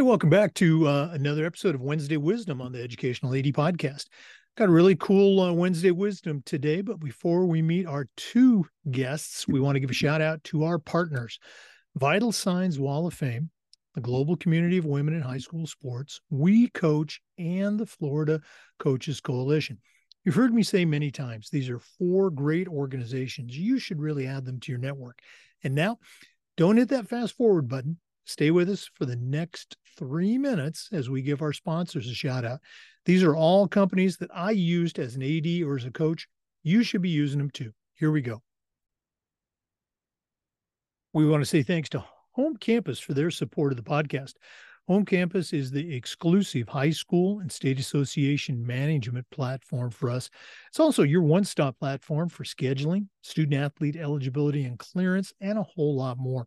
Hey, welcome back to uh, another episode of Wednesday Wisdom on the Educational AD Podcast. Got a really cool uh, Wednesday Wisdom today, but before we meet our two guests, we want to give a shout out to our partners Vital Signs Wall of Fame, the global community of women in high school sports, We Coach, and the Florida Coaches Coalition. You've heard me say many times, these are four great organizations. You should really add them to your network. And now, don't hit that fast forward button. Stay with us for the next three minutes as we give our sponsors a shout out. These are all companies that I used as an AD or as a coach. You should be using them too. Here we go. We want to say thanks to Home Campus for their support of the podcast. Home Campus is the exclusive high school and state association management platform for us. It's also your one stop platform for scheduling, student athlete eligibility and clearance, and a whole lot more.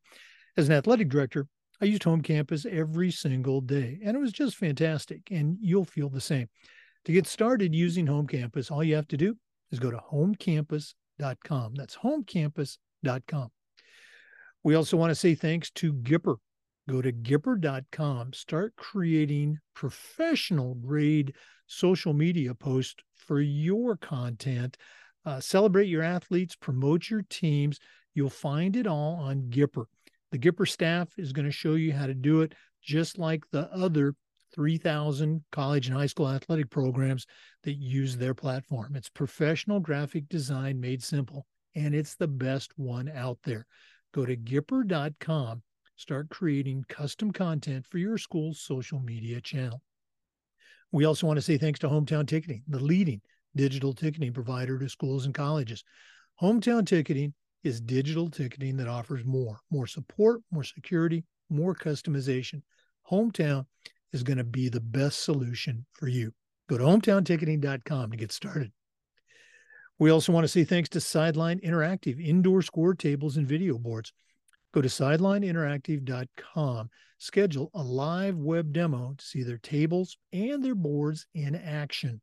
As an athletic director, I used home campus every single day, and it was just fantastic. And you'll feel the same. To get started using home campus, all you have to do is go to homecampus.com. That's homecampus.com. We also want to say thanks to Gipper. Go to gipper.com, start creating professional grade social media posts for your content. Uh, celebrate your athletes, promote your teams. You'll find it all on Gipper. The Gipper staff is going to show you how to do it just like the other 3,000 college and high school athletic programs that use their platform. It's professional graphic design made simple, and it's the best one out there. Go to Gipper.com, start creating custom content for your school's social media channel. We also want to say thanks to Hometown Ticketing, the leading digital ticketing provider to schools and colleges. Hometown Ticketing is digital ticketing that offers more, more support, more security, more customization. Hometown is going to be the best solution for you. Go to hometownticketing.com to get started. We also want to say thanks to Sideline Interactive indoor score tables and video boards. Go to sidelineinteractive.com, schedule a live web demo to see their tables and their boards in action.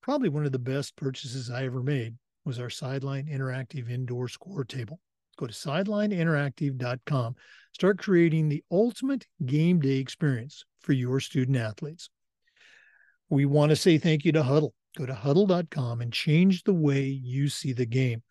Probably one of the best purchases I ever made was our Sideline Interactive indoor score table. Go to sidelineinteractive.com. Start creating the ultimate game day experience for your student athletes. We want to say thank you to Hudl. Go to hudl.com and change the way you see the game.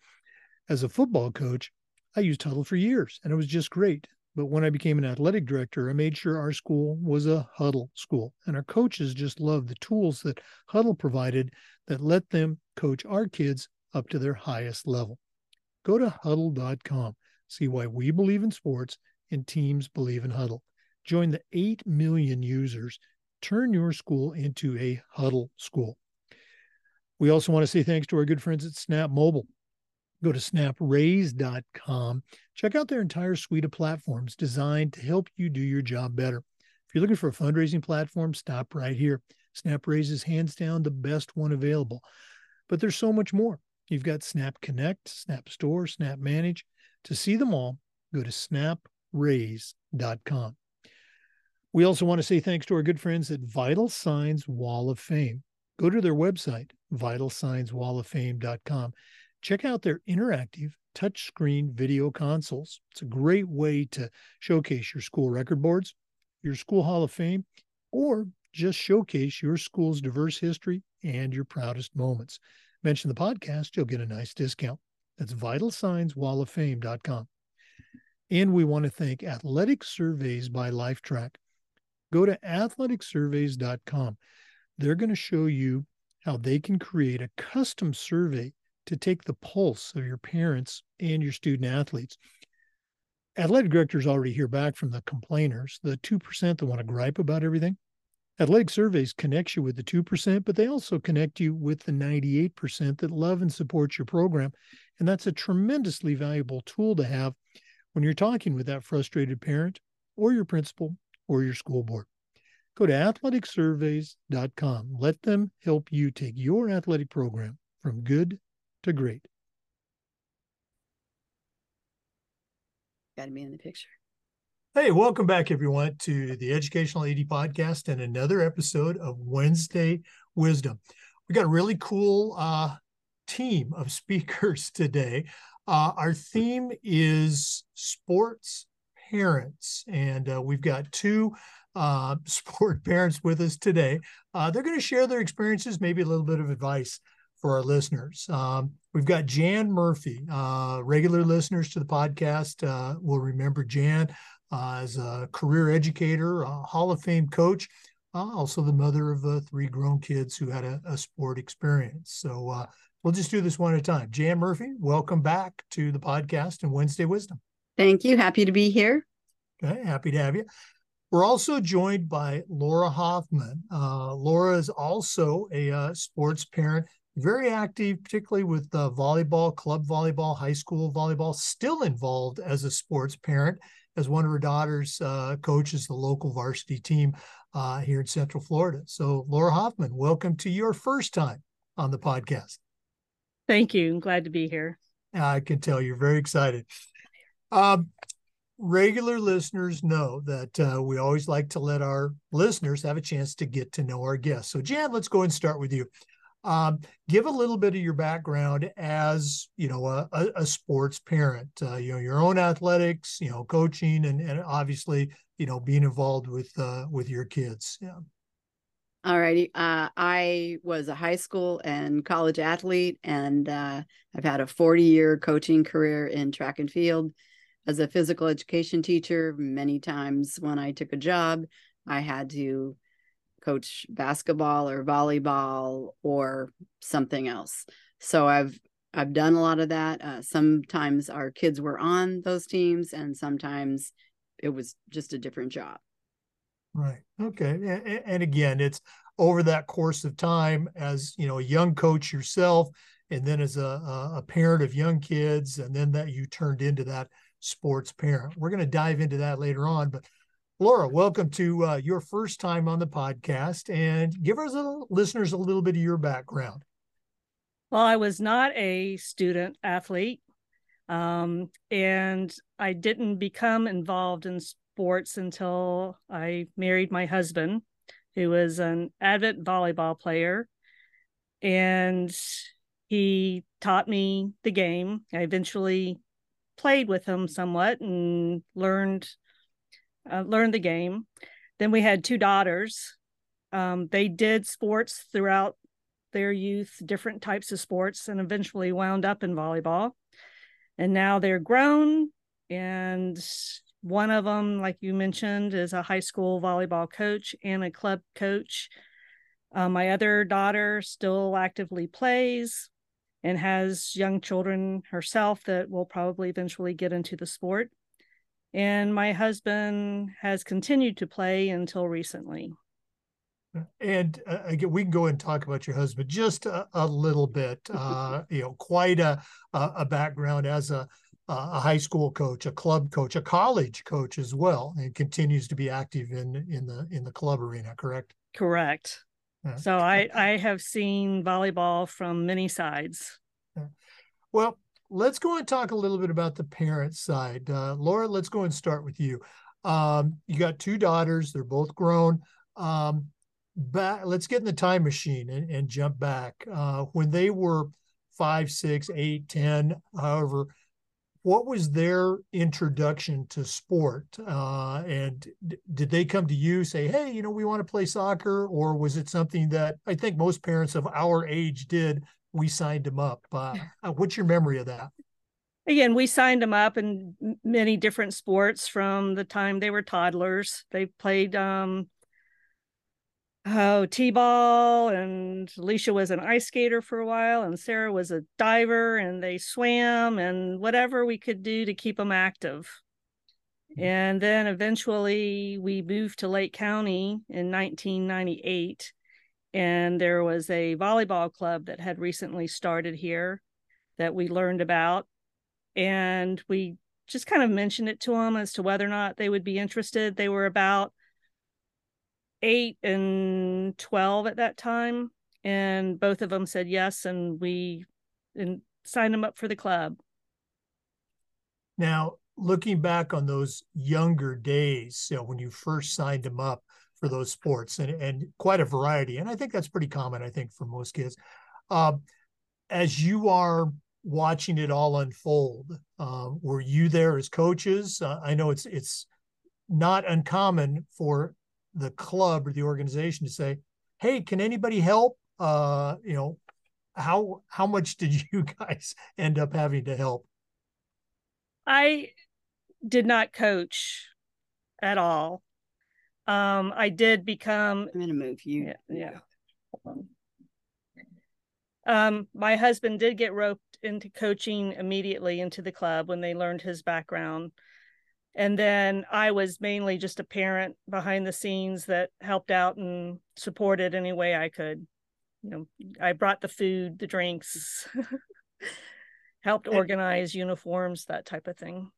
As a football coach, I used Hudl for years and it was just great. But when I became an athletic director, I made sure our school was a Hudl school. And our coaches just loved the tools that Hudl provided that let them coach our kids up to their highest level. Go to hudl.com. See why we believe in sports and teams believe in Hudl. Join the 8 million users. Turn your school into a Hudl school. We also want to say thanks to our good friends at Snap Mobile. Go to snapraise.com. Check out their entire suite of platforms designed to help you do your job better. If you're looking for a fundraising platform, stop right here. SnapRaise is hands down the best one available. But there's so much more. You've got Snap Connect, Snap Store, Snap Manage. To see them all, go to snapraise.com. We also want to say thanks to our good friends at Vital Signs Wall of Fame. Go to their website, vitalsignswalloffame.com. Check out their interactive touchscreen video consoles. It's a great way to showcase your school record boards, your school Hall of Fame, or just showcase your school's diverse history and your proudest moments mention the podcast, you'll get a nice discount. That's vitalsignswalloffame.com. And we want to thank Athletic Surveys by Lifetrack. Go to athleticsurveys.com. They're going to show you how they can create a custom survey to take the pulse of your parents and your student athletes. Athletic directors already hear back from the complainers, the 2% that want to gripe about everything. Athletic surveys connect you with the 2%, but they also connect you with the 98% that love and support your program. And that's a tremendously valuable tool to have when you're talking with that frustrated parent or your principal or your school board. Go to athleticsurveys.com. Let them help you take your athletic program from good to great. Got to be in the picture. Hey, welcome back, everyone, to the Educational AD Podcast and another episode of Wednesday Wisdom. We got a really cool uh, team of speakers today. Uh, our theme is sports parents, and uh, we've got two uh, sport parents with us today. Uh, they're going to share their experiences, maybe a little bit of advice for our listeners. Um, we've got Jan Murphy. Uh, regular listeners to the podcast uh, will remember Jan uh, as a career educator, a Hall of Fame coach, uh, also the mother of uh, three grown kids who had a, a sport experience. So uh, we'll just do this one at a time. Jan Murphy, welcome back to the podcast and Wednesday Wisdom. Thank you. Happy to be here. Okay, happy to have you. We're also joined by Laura Hoffman. Uh, Laura is also a uh, sports parent, very active, particularly with uh, volleyball, club volleyball, high school volleyball, still involved as a sports parent, as one of her daughters uh, coaches the local varsity team uh, here in Central Florida. So, Laura Hoffman, welcome to your first time on the podcast. Thank you. I'm glad to be here. I can tell you're very excited. Um, regular listeners know that uh, we always like to let our listeners have a chance to get to know our guests. So, Jan, let's go and start with you. Um, give a little bit of your background as you know a, a, a sports parent. Uh, you know your own athletics, you know coaching, and, and obviously you know being involved with uh, with your kids. Yeah. All righty. Uh, I was a high school and college athlete, and uh, I've had a 40 year coaching career in track and field as a physical education teacher. Many times when I took a job, I had to coach basketball or volleyball or something else. So I've I've done a lot of that. Uh, sometimes our kids were on those teams, and sometimes it was just a different job. Right. Okay. And again, it's over that course of time as you know a young coach yourself, and then as a a parent of young kids, and then that you turned into that sports parent. We're going to dive into that later on, but Laura, welcome to uh, your first time on the podcast and give our listeners a little bit of your background. Well, I was not a student athlete, um, and I didn't become involved in sports until I married my husband, who was an avid volleyball player. And he taught me the game. I eventually played with him somewhat and learned uh, learned the game. Then we had two daughters. Um, they did sports throughout their youth, different types of sports, and eventually wound up in volleyball. And now they're grown. And one of them, like you mentioned, is a high school volleyball coach and a club coach. Uh, my other daughter still actively plays and has young children herself that will probably eventually get into the sport and my husband has continued to play until recently. And uh, again, we can go and talk about your husband just a, a little bit. Uh, you know, quite a a background as a a high school coach, a club coach, a college coach as well, and continues to be active in in the in the club arena. Correct. Correct. So I I have seen volleyball from many sides. Well, let's go and talk a little bit about the parent side. Uh, Laura, let's go and start with you. Um, you got two daughters; they're both grown. Um, back, let's get in the time machine and, and jump back uh, when they were five, six, eight, ten, however. What was their introduction to sport? Uh, and d- did they come to you say, "Hey, you know, we want to play soccer," or was it something that I think most parents of our age did we signed him up. Uh, what's your memory of that? Again, we signed them up in many different sports from the time they were toddlers. They played um, oh t-ball and alicia was an ice skater for a while and sarah was a diver and they swam and whatever we could do to keep them active mm-hmm. and then eventually we moved to lake county in 1998 and there was a volleyball club that had recently started here that we learned about. And we just kind of mentioned it to them as to whether or not they would be interested. They were about 8 and 12 at that time and both of them said yes and we and signed them up for the club. Now looking back on those younger days you know, when you first signed them up for those sports and, and quite a variety. And I think that's pretty common, I think, for most kids. Uh, as you are watching it all unfold, uh, were you there as coaches? Uh, I know it's it's not uncommon for the club or the organization to say, "Hey, can anybody help?" Uh, you know, how how much did you guys end up having to help? I did not coach at all. Um, I did become. I'm gonna move you. Yeah. yeah. Um, my husband did get roped into coaching immediately into the club when they learned his background. And then I was mainly just a parent behind the scenes that helped out and supported any way I could. You know, I brought the food, the drinks, helped organize uniforms, that type of thing.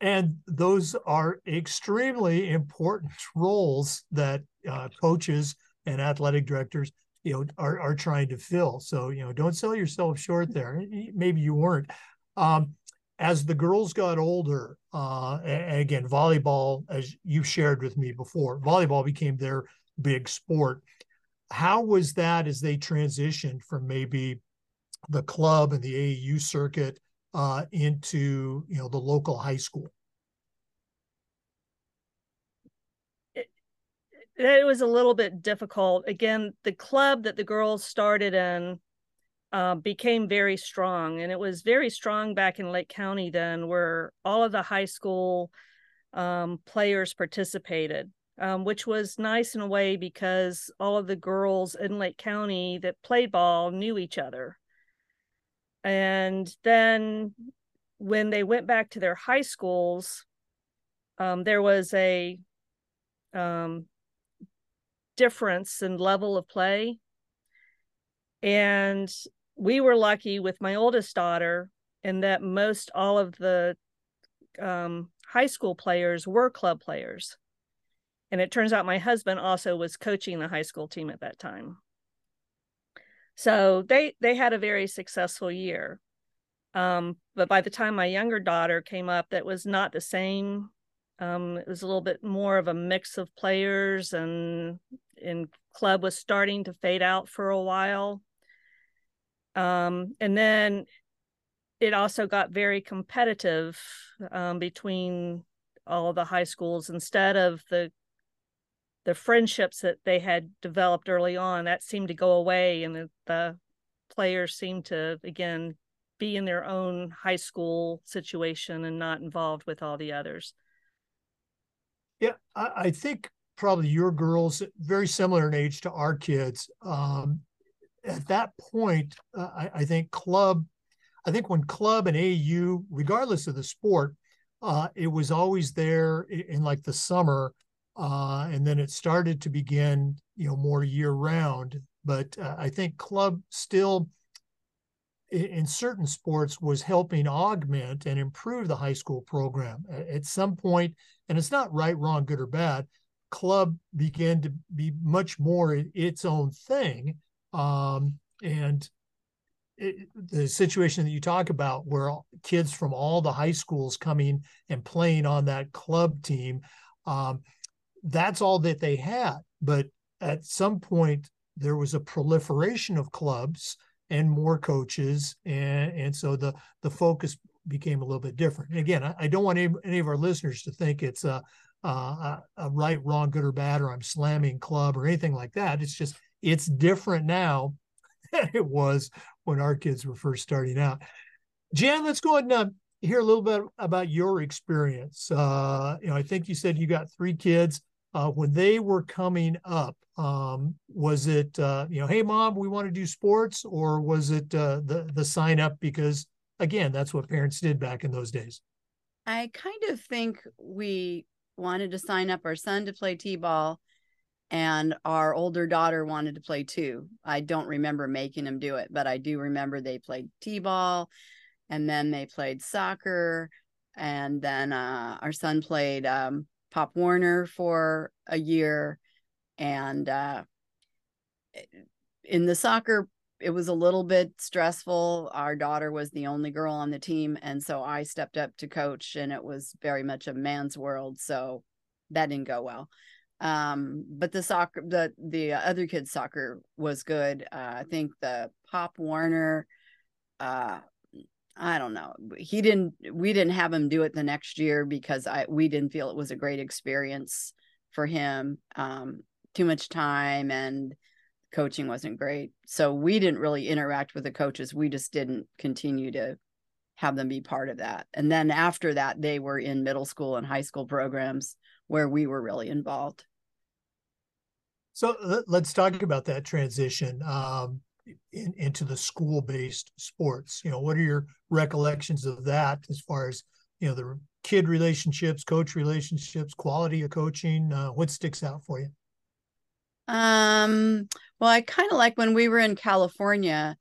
And those are extremely important roles that uh, coaches and athletic directors you know are, are trying to fill. So you know don't sell yourself short there. Maybe you weren't. Um, as the girls got older uh, again volleyball as you shared with me before volleyball became their big sport. How was that as they transitioned from maybe the club and the AAU circuit uh, into you know the local high school it was a little bit difficult. Again, the club that the girls started in uh, became very strong, and it was very strong back in Lake County then, where all of the high school um, players participated, um, which was nice in a way because all of the girls in Lake County that played ball knew each other. And then when they went back to their high schools, um, there was a um, difference in level of play. And we were lucky with my oldest daughter in that most all of the um, high school players were club players. And it turns out my husband also was coaching the high school team at that time. So they they had a very successful year. Um, but by the time my younger daughter came up, that was not the same. Um, it was a little bit more of a mix of players and and club was starting to fade out for a while. Um, and then it also got very competitive um, between all the high schools instead of the the friendships that they had developed early on that seemed to go away and the, the players seemed to again be in their own high school situation and not involved with all the others yeah i, I think probably your girls very similar in age to our kids. Um, at that point, uh, I, I, think club, I think when club and AU, regardless of the sport, uh, it was always there in, in like the summer, uh, and then it started to begin, you know, more year round. But uh, I think club still, in, in certain sports, was helping augment and improve the high school program. At some point, and it's not right, wrong, good or bad club began to be much more its own thing. Um, and it, the situation that you talk about, where kids from all the high schools coming and playing on that club team, um, that's all that they had. But at some point, there was a proliferation of clubs and more coaches, and and so the the focus became a little bit different. And again, I, I don't want any, any, of our listeners to think it's a uh, a, right, wrong, good or bad, or I'm slamming club or anything like that. It's just it's different now than it was when our kids were first starting out. Jan, let's go ahead and uh, hear a little bit about your experience. Uh, you know, I think you said you got three kids. Uh, when they were coming up, um, was it uh, you know, hey mom, we want to do sports, or was it uh, the the sign up because again, that's what parents did back in those days? I kind of think we wanted to sign up our son to play t-ball and our older daughter wanted to play too i don't remember making him do it but i do remember they played t-ball and then they played soccer and then uh, our son played um, pop warner for a year and uh, in the soccer it was a little bit stressful. Our daughter was the only girl on the team. And so I stepped up to coach, and it was very much a man's world. So that didn't go well. Um, but the soccer, the the other kids' soccer was good. Uh, I think the Pop Warner, uh, I don't know. He didn't. We didn't have him do it the next year because I we didn't feel it was a great experience for him um, too much time and coaching wasn't great so we didn't really interact with the coaches we just didn't continue to have them be part of that and then after that they were in middle school and high school programs where we were really involved so let's talk about that transition um, in, into the school-based sports? You know what are your recollections of that as far as you know the kid relationships coach relationships quality of coaching uh, what sticks out for you? Um well i kind of like when we were in california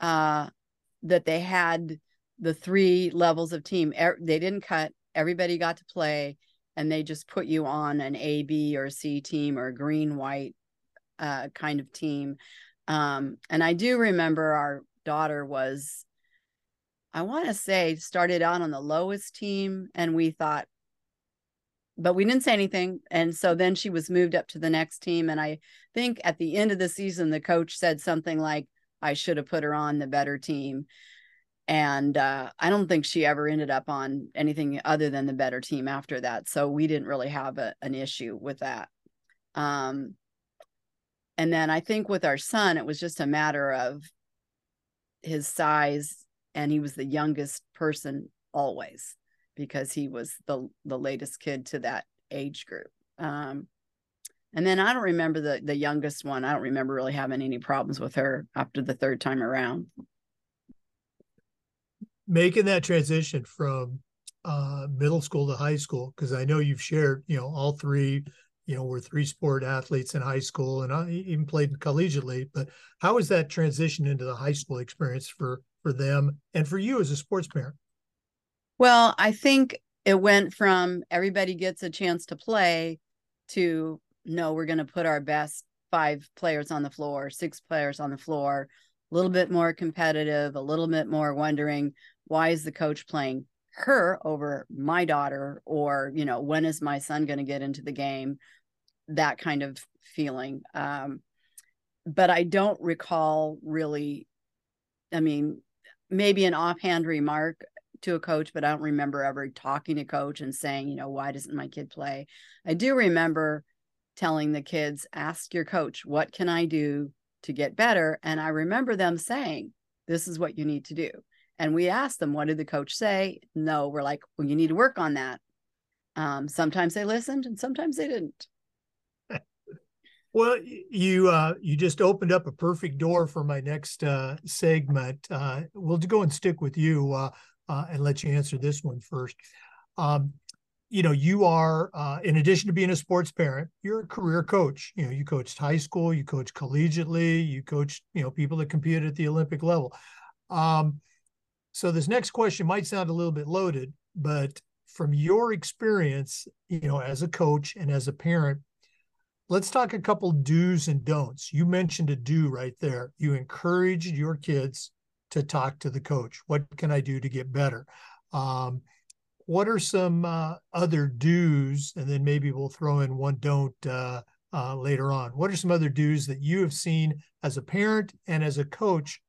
uh that they had the three levels of team. They didn't cut everybody got to play and they just put you on an a b or c team or green white uh kind of team um and i do remember our daughter was I want to say started out on the lowest team and we thought but we didn't say anything and so then she was moved up to the next team and I think at the end of the season the coach said something like I should have put her on the better team and uh, I don't think she ever ended up on anything other than the better team after that so we didn't really have a, an issue with that. Um, and then I think with our son it was just a matter of his size and he was the youngest person always because he was the the latest kid to that age group. Um, and then I don't remember the the youngest one. I don't remember really having any problems with her after the third time around. Making that transition from uh, middle school to high school, because I know you've shared, you know, all three, you know, were three sport athletes in high school, and I even played collegiately. But how was that transition into the high school experience for for them and for you as a sports parent? Well, I think it went from everybody gets a chance to play to no, we're going to put our best five players on the floor, six players on the floor, a little bit more competitive, a little bit more wondering why is the coach playing her over my daughter or you know when is my son going to get into the game that kind of feeling um but i don't recall really i mean maybe an offhand remark to a coach, but I don't remember ever talking to coach and saying, you know, why doesn't my kid play? I do remember telling the kids, ask your coach, what can I do to get better? And I remember them saying, this is what you need to do. And we asked them, what did the coach say? No, we're like, well, you need to work on that. Um, sometimes they listened and sometimes they didn't. Well, you uh, you just opened up a perfect door for my next uh, segment. Uh, we'll go and stick with you uh, uh, and let you answer this one first. Um, you know, you are uh, in addition to being a sports parent, you're a career coach. You know, you coached high school, you coached collegiately, you coached you know people that competed at the Olympic level. Um, so this next question might sound a little bit loaded, but from your experience, you know, as a coach and as a parent let's talk a couple do's and don'ts. You mentioned a do right there. You encouraged your kids to talk to the coach. What can I do to get better? Um, what are some uh, other do's? And then maybe we'll throw in one don't uh, uh, later on. What are some other do's that you have seen as a parent and as a coach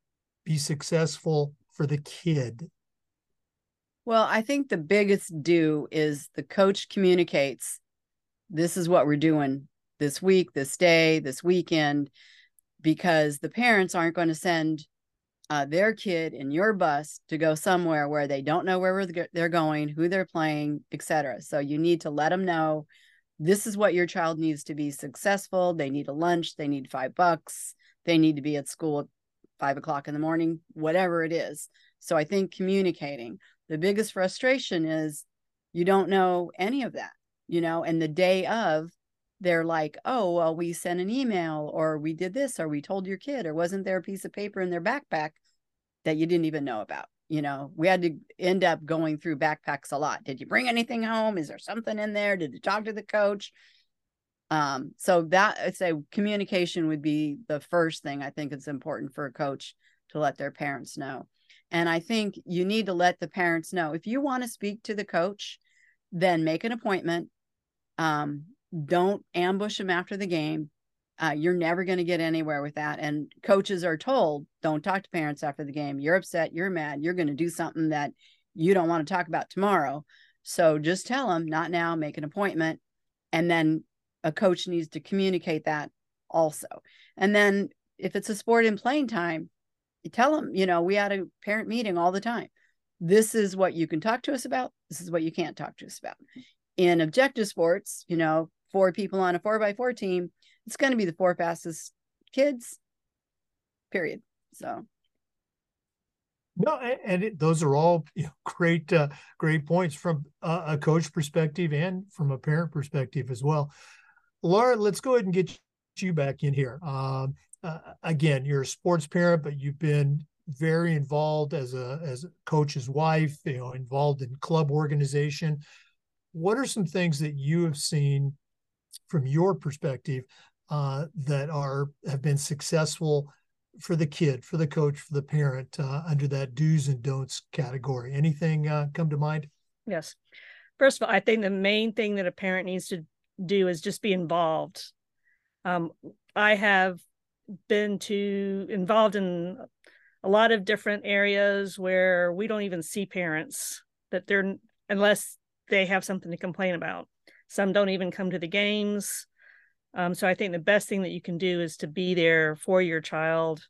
be successful for the kid? Well, I think the biggest do is the coach communicates this is what we're doing this week, this day, this weekend, because the parents aren't going to send uh, their kid in your bus to go somewhere where they don't know where they're going, who they're playing, etc. So you need to let them know this is what your child needs to be successful. They need a lunch, they need five bucks, they need to be at school at five o'clock in the morning, whatever it is. So I think communicating. The biggest frustration is you don't know any of that, you know, and the day of they're like, oh, well, we sent an email or we did this or we told your kid or wasn't there a piece of paper in their backpack that you didn't even know about? You know, we had to end up going through backpacks a lot. Did you bring anything home? Is there something in there? Did you talk to the coach? Um, so that I'd say communication would be the first thing I think it's important for a coach to let their parents know. And I think you need to let the parents know if you want to speak to the coach, then make an appointment. Um, don't ambush them after the game. Uh, you're never going to get anywhere with that. And coaches are told, don't talk to parents after the game. You're upset, you're mad, you're going to do something that you don't want to talk about tomorrow. So just tell them, not now, make an appointment. And then a coach needs to communicate that also. And then if it's a sport in playing time, you tell them, you know, we had a parent meeting all the time. This is what you can talk to us about. This is what you can't talk to us about. In objective sports, you know, four people on a four by four team, it's going to be the four fastest kids, period. So no, and it, those are all you know, great, uh, great points from a, coach perspective and from a parent perspective as well. Laura, let's go ahead and get you back in here. Um, uh, again, you're a sports parent, but you've been very involved as a as a coach's wife. You know, involved in club organization. What are some things that you have seen from your perspective uh, that are have been successful for the kid, for the coach, for the parent uh, under that do's and don'ts category? Anything uh, come to mind? Yes. First of all, I think the main thing that a parent needs to do is just be involved. Um, I have been to involved in a lot of different areas where we don't even see parents that they're unless they have something to complain about. Some don't even come to the games. Um, so I think the best thing that you can do is to be there for your child,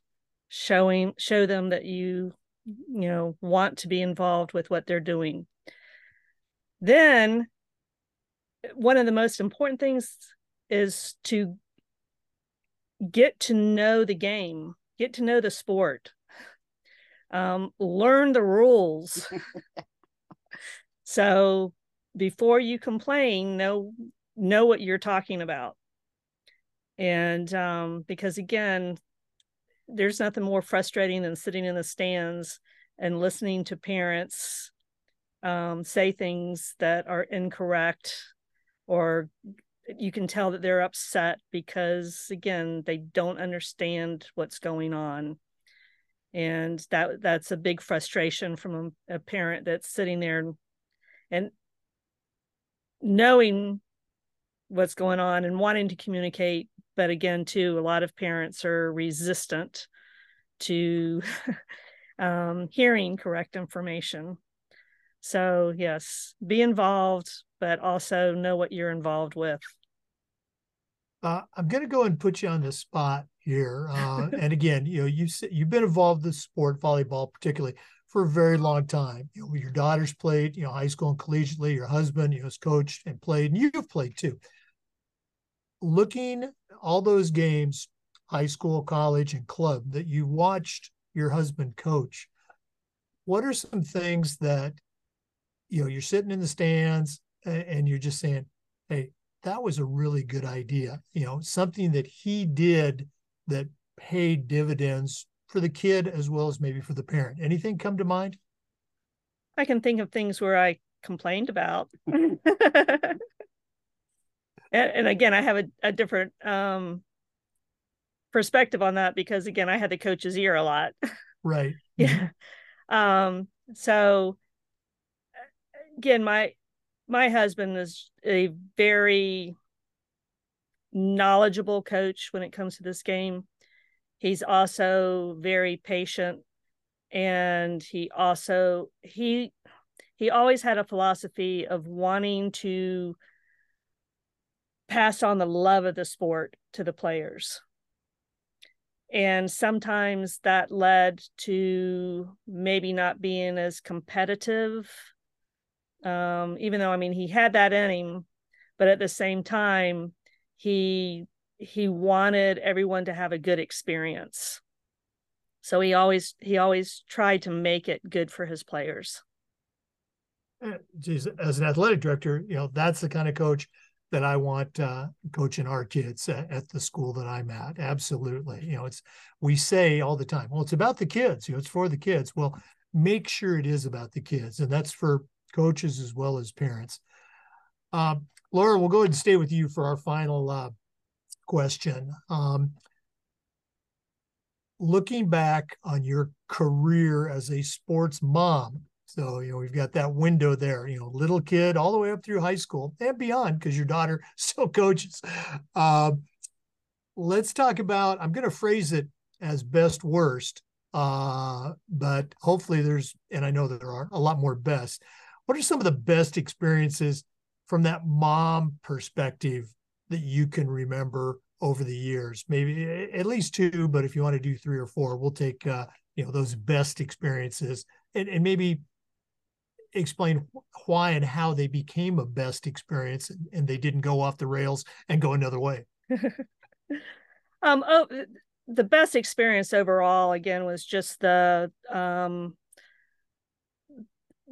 showing show them that you you know want to be involved with what they're doing. Then one of the most important things is to get to know the game, get to know the sport, um, learn the rules. so before you complain, know know what you're talking about. And um, because again there's nothing more frustrating than sitting in the stands and listening to parents um, say things that are incorrect or you can tell that they're upset because again they don't understand what's going on. And that that's a big frustration from a, a parent that's sitting there and, and knowing what's going on and wanting to communicate but again too a lot of parents are resistant to um, hearing correct information. So yes be involved but also know what you're involved with. Uh, i'm going to go and put you on the spot here uh, and again you know you you've been involved in sport volleyball particularly for a very long time you know your daughters played you know high school and collegiately your husband you know has coached and played and you've played too looking all those games, high school, college, and club that you watched your husband coach, what are some things that you know you're sitting in the stands and you're just saying, "Hey, that was a really good idea." You know, something that he did that paid dividends for the kid as well as maybe for the parent. Anything come to mind? I can think of things where I complained about. and, and again i have a, a different um perspective on that because again i had the coach's ear a lot right yeah um so again my my husband is a very knowledgeable coach when it comes to this game he's also very patient and he also he he always had a philosophy of wanting to pass on the love of the sport to the players. And sometimes that led to maybe not being as competitive. Um, even though I mean he had that in him, but at the same time, he he wanted everyone to have a good experience. So he always he always tried to make it good for his players. Geez, as an athletic director, you know that's the kind of coach that I want uh, coaching our kids at, at, the school that I'm at. Absolutely. You know, it's, we say all the time, well, it's about the kids, you know, it's for the kids. Well, make sure it is about the kids. And that's for coaches as well as parents. Um, Laura, we'll go ahead and stay with you for our final uh, question. Um, looking back on your career as a sports mom, so, you know, we've got that window there, you know, little kid all the way up through high school and beyond because your daughter still coaches. Uh, let's talk about, I'm going to phrase it as best worst, uh, but hopefully there's, and I know there are a lot more best. What are some of the best experiences from that mom perspective that you can remember over the years? Maybe at least two, but if you want to do three or four, we'll take uh, you know those best experiences and, and maybe explain why and how they became a best experience and, they didn't go off the rails and go another way. um, oh, the best experience overall again was just the um,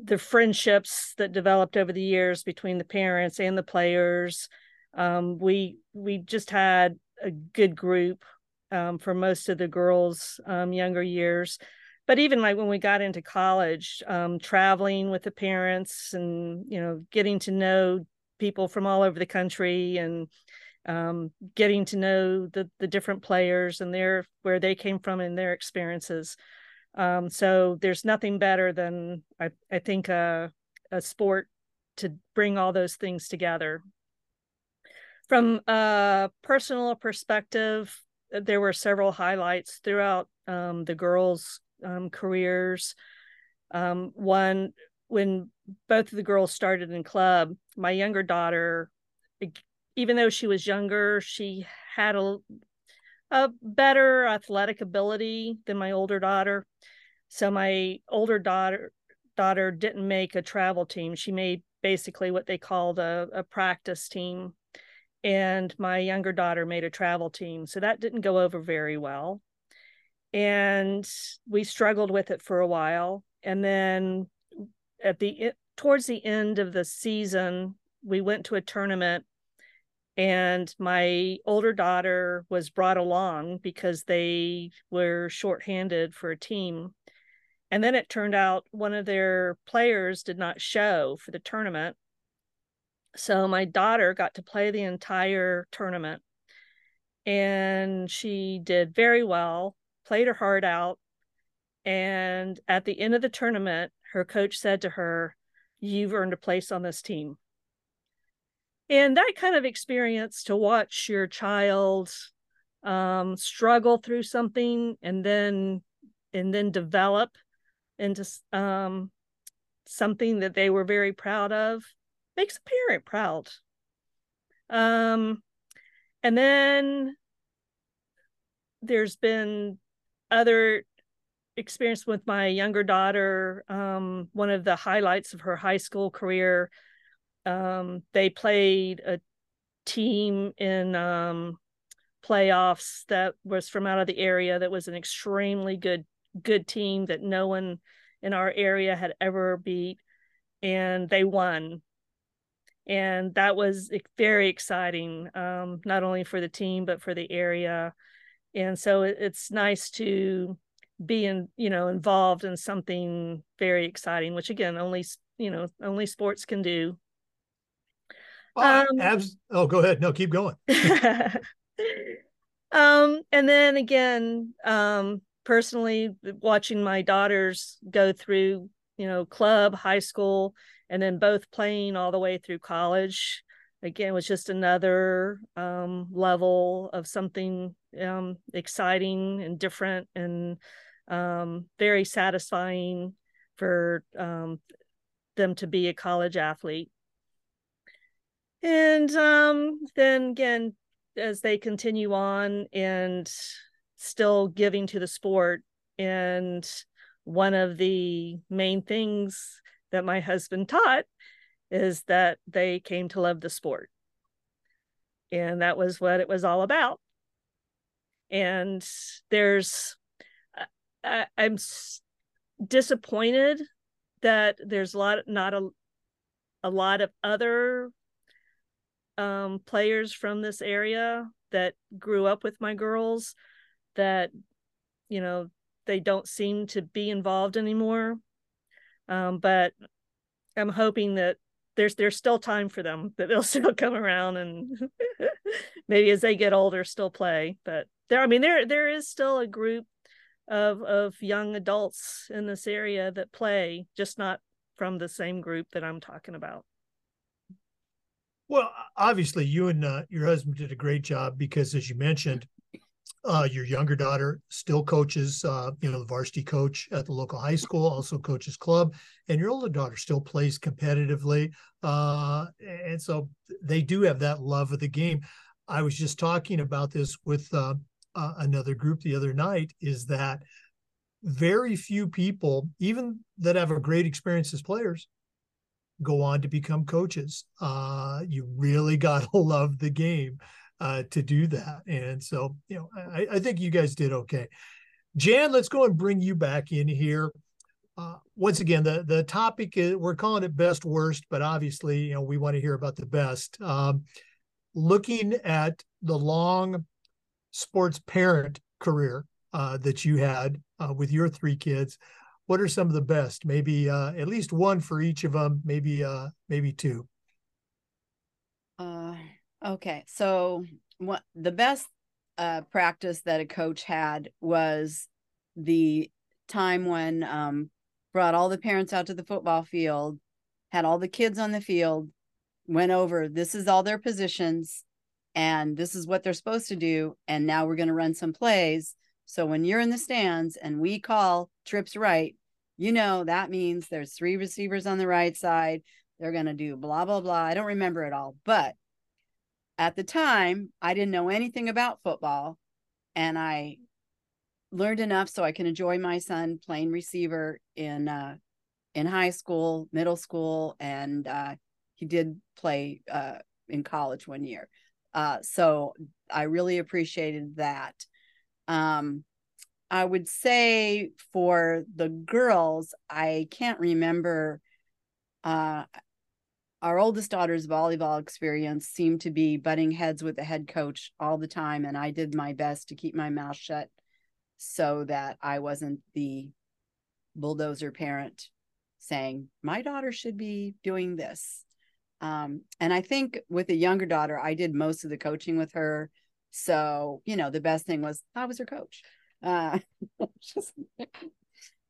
the friendships that developed over the years between the parents and the players. Um, we we just had a good group um, for most of the girls' um, younger years. But even like when we got into college, um, traveling with the parents and you know getting to know people from all over the country and um, getting to know the the different players and their where they came from and their experiences. Um, so there's nothing better than I, I think a, a sport to bring all those things together. From a personal perspective, there were several highlights throughout um, the girls' um, careers. Um, one, when both of the girls started in club, my younger daughter, even though she was younger, she had a, a better athletic ability than my older daughter. So my older daughter daughter didn't make a travel team. She made basically what they called a, a practice team. And my younger daughter made a travel team. So that didn't go over very well. And we struggled with it for a while. And then at the towards the end of the season, we went to a tournament and my older daughter was brought along because they were shorthanded for a team and then it turned out one of their players did not show for the tournament so my daughter got to play the entire tournament and she did very well played her heart out and at the end of the tournament her coach said to her you've earned a place on this team. And that kind of experience to watch your child um, struggle through something and then and then develop into um, something that they were very proud of makes a parent proud. Um, and then there's been other experience with my younger daughter. Um, one of the highlights of her high school career um, they played a team in um, playoffs that was from out of the area that was an extremely good good team that no one in our area had ever beat and they won and that was very exciting um, not only for the team but for the area and so it, it's nice to be in you know involved in something very exciting which again only you know only sports can do um, abs- oh, go ahead. No, keep going. um, and then again, um, personally, watching my daughters go through, you know, club, high school, and then both playing all the way through college, again, was just another um, level of something um, exciting and different and um, very satisfying for um, them to be a college athlete. And um, then again as they continue on and still giving to the sport and one of the main things that my husband taught is that they came to love the sport. And that was what it was all about. And there's I, i'm disappointed that there's a lot not a a lot of other um, players from this area that grew up with my girls that you know they don't seem to be involved anymore um, but i'm hoping that there's there's still time for them that they'll still come around and maybe as they get older still play. But there i mean there there is still a group of of young adults in this area that play just not from the same group that i'm talking about. Well, obviously, you and uh, your husband did a great job because, as you mentioned, uh, your younger daughter still coaches, uh, you know, the varsity coach at the local high school, also coaches club, and your older daughter still plays competitively. Uh, and so they do have that love of the game. I was just talking about this with uh, uh, another group the other night. Is that very few people, even that have a great experience as players, go on to become coaches. Uh, you really got to love the game uh, to do that. And so, you know, I, I, think you guys did okay. Jan, let's go and bring you back in here. Uh, once again, the the topic is we're calling it best worst, but obviously, you know, we want to hear about the best. Um, looking at the long sports parent career uh, that you had uh, with your three kids, what are some of the best? Maybe uh, at least one for each of them. Maybe uh, maybe two. Okay, so what the best uh, practice that a coach had was the time when um, brought all the parents out to the football field, had all the kids on the field, went over this is all their positions, and this is what they're supposed to do, and now we're going to run some plays so when you're in the stands and we call trips right, you know that means there's three receivers on the right side. They're going to do blah, blah, blah. I don't remember it all. But at the time, I didn't know anything about football. And I learned enough so I can enjoy my son playing receiver in uh, in high school, middle school, and uh, he did play uh, in college one year. Uh, so I really appreciated that. Um, I would say for the girls, I can't remember. Our oldest daughter's volleyball experience seemed to be butting heads with the head coach all the time, and I did my best to keep my mouth shut so that I wasn't the bulldozer parent saying my daughter should be doing this. Um, and I think with a younger daughter, I did most of the coaching with her so, you know, the best thing was I was her coach. Uh, just,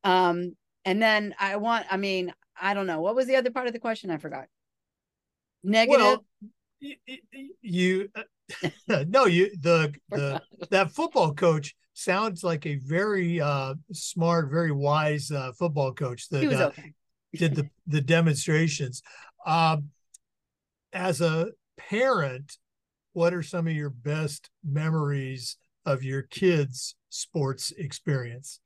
um, and then I want, I mean, I don't know. What was the other part of the question? I forgot. Negative. Well, you, uh, no, you, the, the, that football coach sounds like a very uh, smart, very wise uh, football coach that uh, okay. did the, the demonstrations. Um, as a parent, what are some of your best memories of your kids' sports experience?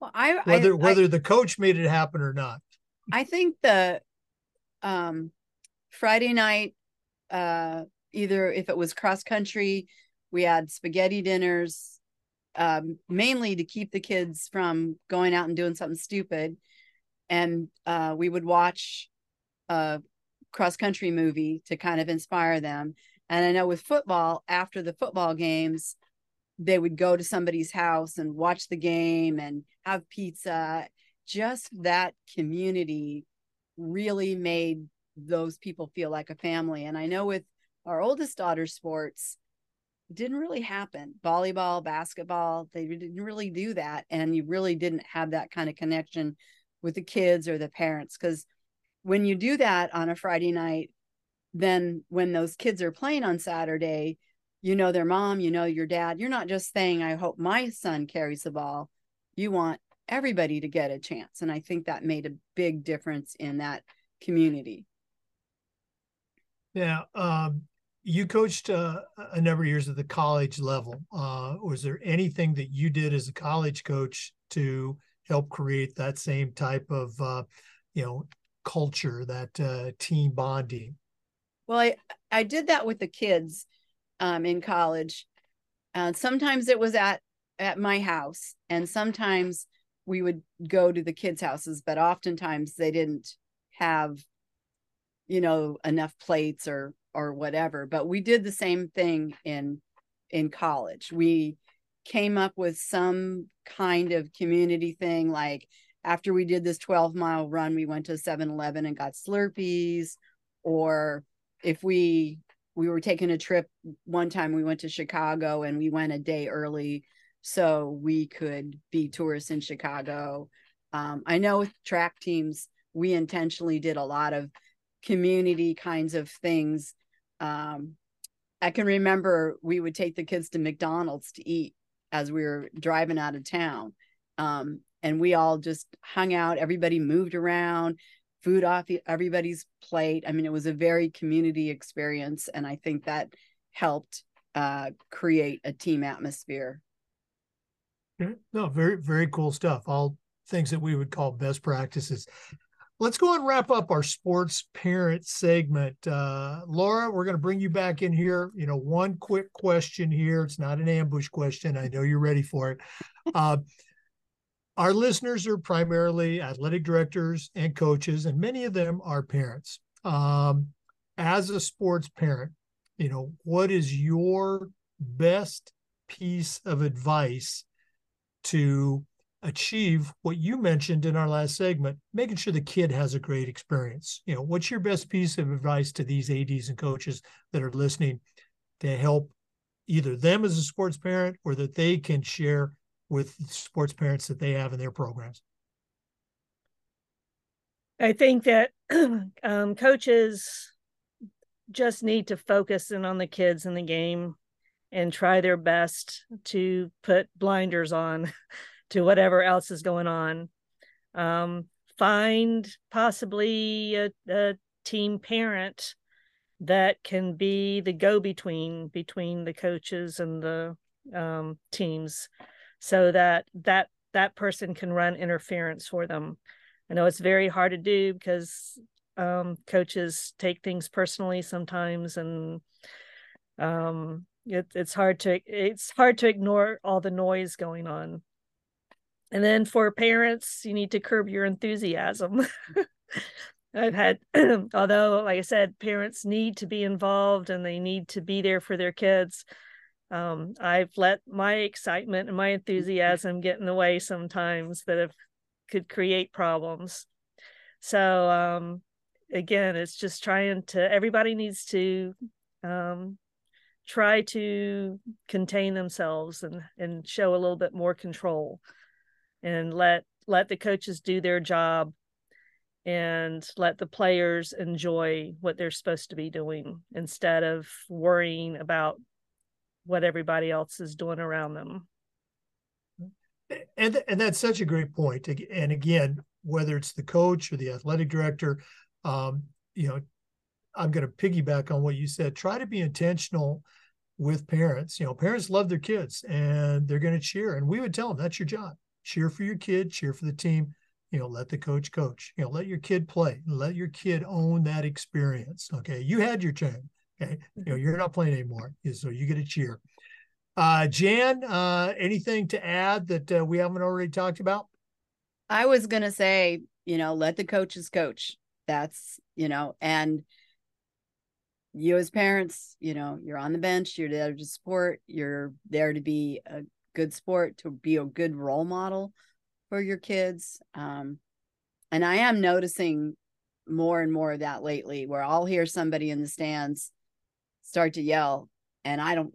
Well, I whether I, whether I, the coach made it happen or not. I think the um, Friday night, uh, either if it was cross country, we had spaghetti dinners, um, mainly to keep the kids from going out and doing something stupid, and uh, we would watch a cross country movie to kind of inspire them and I know with football, after the football games, they would go to somebody's house and watch the game and have pizza. Just that community really made those people feel like a family. And I know with our oldest daughter's sports, it didn't really happen. Volleyball, basketball, they didn't really do that. And you really didn't have that kind of connection with the kids or the parents. Because when you do that on a Friday night, then when those kids are playing on Saturday, you know their mom, you know your dad. You're not just saying, I hope my son carries the ball. You want everybody to get a chance. And I think that made a big difference in that community. Yeah. Um, you coached uh, a number of years at the college level. Uh, was there anything that you did as a college coach to help create that same type of, uh, you know, culture, that uh, team bonding? Well, I I did that with the kids um, in college. Uh, sometimes it was at at my house, and sometimes we would go to the kids' houses, but oftentimes they didn't have, you know, enough plates or or whatever. But we did the same thing in in college. We came up with some kind of community thing like after we did this 12 mile run we went to 7-eleven and got slurpees or if we we were taking a trip one time we went to chicago and we went a day early so we could be tourists in chicago um, i know with track teams we intentionally did a lot of community kinds of things um, i can remember we would take the kids to mcdonald's to eat as we were driving out of town um, and we all just hung out everybody moved around food off everybody's plate. I mean, it was a very community experience. And I think that helped uh, create a team atmosphere. No, very, very cool stuff. All things that we would call best practices. Let's go and wrap up our sports parent segment. Uh, Laura, we're going to bring you back in here. You know, one quick question here. It's not an ambush question. I know you're ready for it. Uh, our listeners are primarily athletic directors and coaches, and many of them are parents. Um, as a sports parent, you know, what is your best piece of advice to achieve what you mentioned in our last segment, making sure the kid has a great experience. You know, what's your best piece of advice to these ADs and coaches that are listening to help either them as a sports parent or that they can share with sports parents that they have in their programs? I think that um, coaches just need to focus in on the kids in the game and try their best to put blinders on to whatever else is going on. Um, find possibly a, a team parent that can be the go between between the coaches and the um, teams so that that that person can run interference for them i know it's very hard to do because um, coaches take things personally sometimes and um, it, it's hard to it's hard to ignore all the noise going on and then for parents you need to curb your enthusiasm. I've had although like i said parents need to be involved and they need to be there for their kids um, i've let my excitement and my enthusiasm get in the way sometimes that have could create problems. So um, again it's just trying to everybody needs to um, try to contain themselves and and show a little bit more control and let let the coaches do their job and let the players enjoy what they're supposed to be doing instead of worrying about what everybody else is doing around them. And and that's such a great point. And again whether it's the coach or the athletic director um, you know i'm going to piggyback on what you said. Try to be intentional with parents. You know parents love their kids and they're going to cheer and we would tell them that's your job cheer for your kid cheer for the team you know let the coach coach you know let your kid play let your kid own that experience okay? You had your turn okay? You know you're not playing anymore so you get a cheer. Uh jan uh anything to add that uh, we haven't already talked about? I was to say you know let the coaches coach that's you know and you as parents you know you're on the bench you're there to support you're there to be a good sport to be a good role model for your kids um, and i am noticing more and more of that lately where i'll hear somebody in the stands start to yell and i don't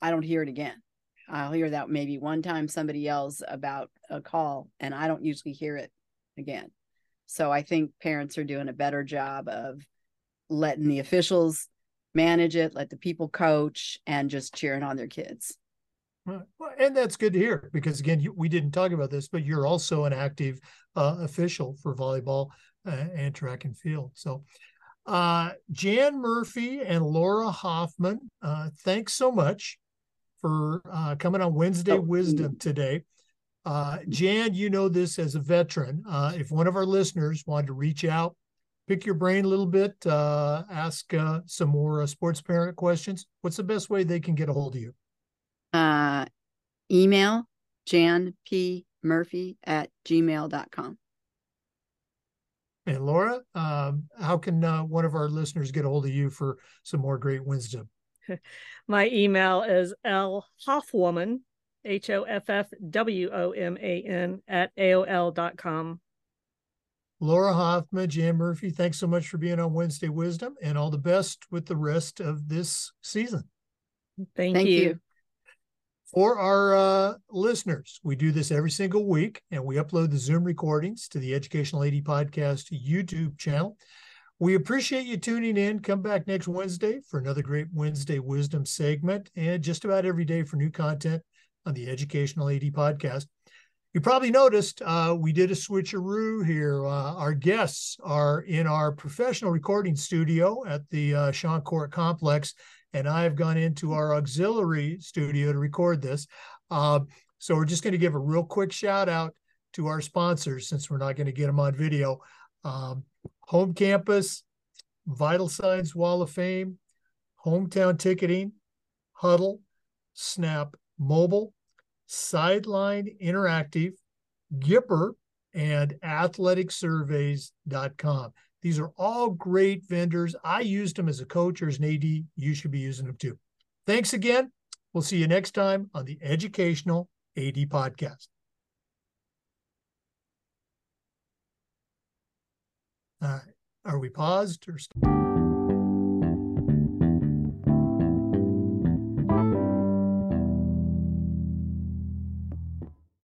i don't hear it again i'll hear that maybe one time somebody yells about a call and i don't usually hear it again so I think parents are doing a better job of letting the officials manage it, let the people coach, and just cheering on their kids. Well, and that's good to hear because again, you, we didn't talk about this, but you're also an active uh, official for volleyball uh, and track and field. So, uh, Jan Murphy and Laura Hoffman, uh, thanks so much for uh, coming on Wednesday oh, Wisdom today. Uh, Jan, you know this as a veteran. Uh, if one of our listeners wanted to reach out, pick your brain a little bit, uh, ask uh, some more uh, sports parent questions, what's the best way they can get a hold of you? Uh, email Jan P. Murphy at gmail.com. And Laura, um, how can one of our listeners get a hold of you for some more great wisdom? My email is L Hoffwoman H O F F W O M A N, at AOL.com. Laura Hoffman, Jan Murphy, thanks so much for being on Wednesday Wisdom and all the best with the rest of this season. Thank, Thank you. you. For our uh, listeners, we do this every single week and we upload the Zoom recordings to the Educational AD Podcast YouTube channel. We appreciate you tuning in. Come back next Wednesday for another great Wednesday Wisdom segment and just about every day for new content on the Educational AD podcast. You probably noticed uh, we did a switcheroo here. Uh, our guests are in our professional recording studio at the uh, Sean Court Complex, and I've gone into our auxiliary studio to record this. Uh, so we're just going to give a real quick shout out to our sponsors since we're not going to get them on video. Um, Home Campus, Vital Signs Wall of Fame, Hometown Ticketing, Hudl, Snap Mobile, Sideline Interactive, Gipper, and athleticsurveys.com. These are all great vendors. I used them as a coach or as an AD. You should be using them too. Thanks again. We'll see you next time on the Educational AD Podcast. Right. Are we paused or?